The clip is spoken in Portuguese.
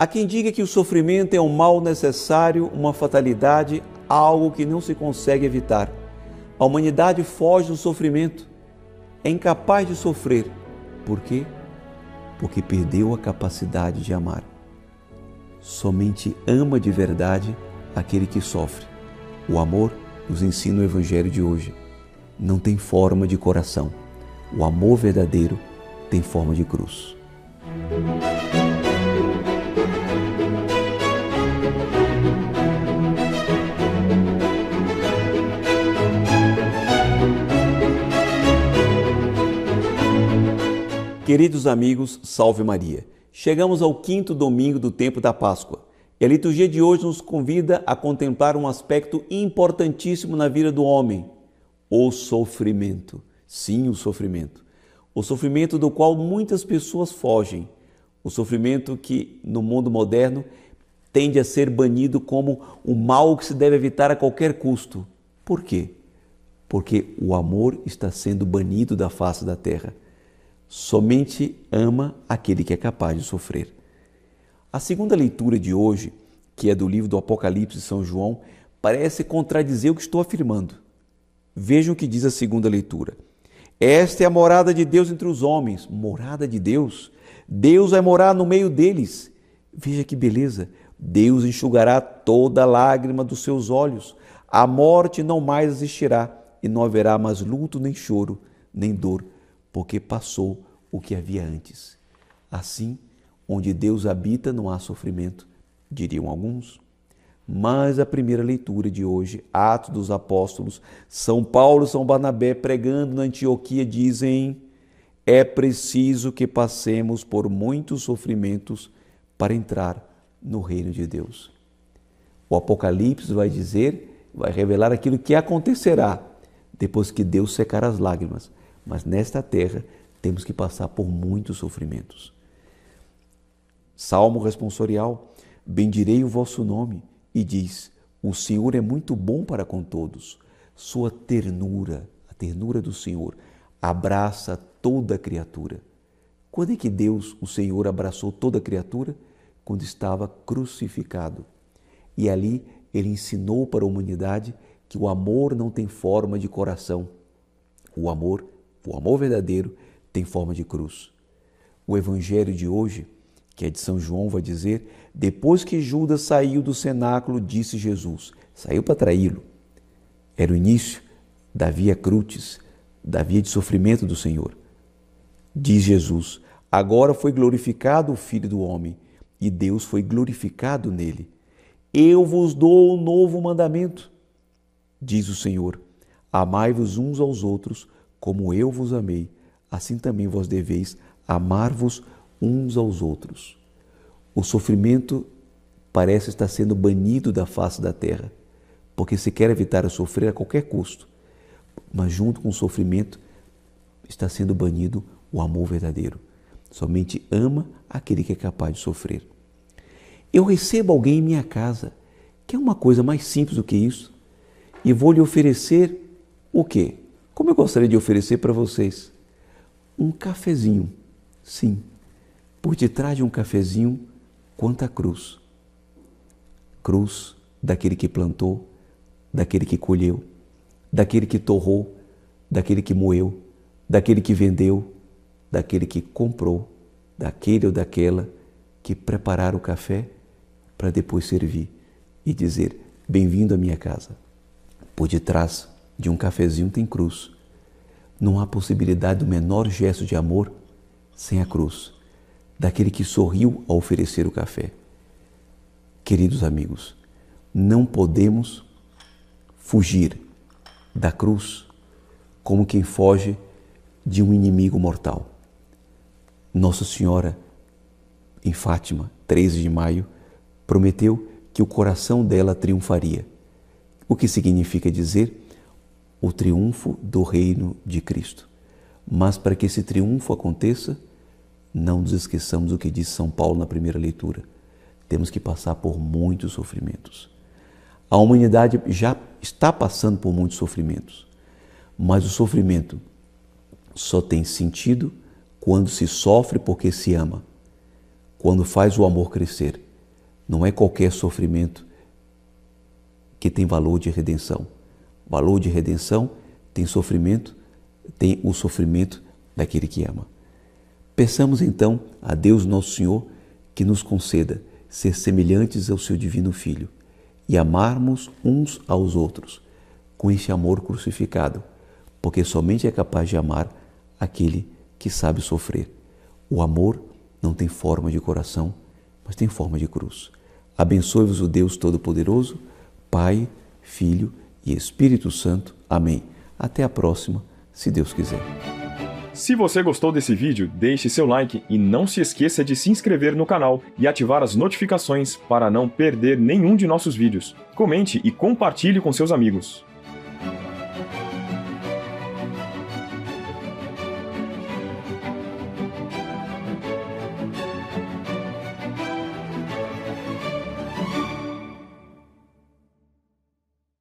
Há quem diga que o sofrimento é um mal necessário, uma fatalidade, algo que não se consegue evitar. A humanidade foge do sofrimento, é incapaz de sofrer. Por quê? Porque perdeu a capacidade de amar. Somente ama de verdade aquele que sofre. O amor, nos ensina o Evangelho de hoje, não tem forma de coração. O amor verdadeiro tem forma de cruz. Queridos amigos, salve Maria. Chegamos ao quinto domingo do tempo da Páscoa. E a liturgia de hoje nos convida a contemplar um aspecto importantíssimo na vida do homem: o sofrimento. Sim, o sofrimento. O sofrimento do qual muitas pessoas fogem. O sofrimento que, no mundo moderno, tende a ser banido como o mal que se deve evitar a qualquer custo. Por quê? Porque o amor está sendo banido da face da terra. Somente ama aquele que é capaz de sofrer. A segunda leitura de hoje, que é do livro do Apocalipse de São João, parece contradizer o que estou afirmando. Vejam o que diz a segunda leitura. Esta é a morada de Deus entre os homens. Morada de Deus? Deus vai morar no meio deles. Veja que beleza. Deus enxugará toda lágrima dos seus olhos. A morte não mais existirá e não haverá mais luto, nem choro, nem dor porque passou o que havia antes. Assim, onde Deus habita não há sofrimento, diriam alguns. Mas a primeira leitura de hoje, Atos dos Apóstolos, São Paulo e São Barnabé pregando na Antioquia dizem: é preciso que passemos por muitos sofrimentos para entrar no reino de Deus. O Apocalipse vai dizer, vai revelar aquilo que acontecerá depois que Deus secar as lágrimas mas nesta terra temos que passar por muitos sofrimentos. Salmo responsorial: Bendirei o vosso nome, e diz: O Senhor é muito bom para com todos. Sua ternura, a ternura do Senhor, abraça toda criatura. Quando é que Deus, o Senhor, abraçou toda criatura? Quando estava crucificado. E ali ele ensinou para a humanidade que o amor não tem forma de coração. O amor o amor verdadeiro tem forma de cruz. O evangelho de hoje, que é de São João, vai dizer: depois que Judas saiu do cenáculo, disse Jesus, saiu para traí-lo. Era o início da via crucis, da via de sofrimento do Senhor. Diz Jesus: agora foi glorificado o Filho do Homem e Deus foi glorificado nele. Eu vos dou um novo mandamento, diz o Senhor: amai-vos uns aos outros como eu vos amei, assim também vós deveis amar-vos uns aos outros. O sofrimento parece estar sendo banido da face da terra, porque se quer evitar o sofrer a qualquer custo. Mas junto com o sofrimento está sendo banido o amor verdadeiro. Somente ama aquele que é capaz de sofrer. Eu recebo alguém em minha casa, que é uma coisa mais simples do que isso, e vou lhe oferecer o quê? Como eu gostaria de oferecer para vocês um cafezinho. Sim, por detrás de um cafezinho, quanta cruz. Cruz daquele que plantou, daquele que colheu, daquele que torrou, daquele que moeu, daquele que vendeu, daquele que comprou, daquele ou daquela que prepararam o café para depois servir e dizer: Bem-vindo à minha casa. Por detrás de um cafezinho tem cruz. Não há possibilidade do menor gesto de amor sem a cruz, daquele que sorriu ao oferecer o café. Queridos amigos, não podemos fugir da cruz como quem foge de um inimigo mortal. Nossa Senhora, em Fátima, 13 de maio, prometeu que o coração dela triunfaria. O que significa dizer o triunfo do reino de Cristo. Mas para que esse triunfo aconteça, não nos esqueçamos do que diz São Paulo na primeira leitura. Temos que passar por muitos sofrimentos. A humanidade já está passando por muitos sofrimentos, mas o sofrimento só tem sentido quando se sofre porque se ama, quando faz o amor crescer, Não é qualquer sofrimento que tem valor de redenção. Valor de redenção tem sofrimento, tem o sofrimento daquele que ama. Peçamos então a Deus nosso Senhor que nos conceda ser semelhantes ao seu divino Filho e amarmos uns aos outros com este amor crucificado, porque somente é capaz de amar aquele que sabe sofrer. O amor não tem forma de coração, mas tem forma de cruz. Abençoe-vos o Deus Todo-Poderoso, Pai, Filho e Espírito Santo. Amém. Até a próxima, se Deus quiser. Se você gostou desse vídeo, deixe seu like e não se esqueça de se inscrever no canal e ativar as notificações para não perder nenhum de nossos vídeos. Comente e compartilhe com seus amigos.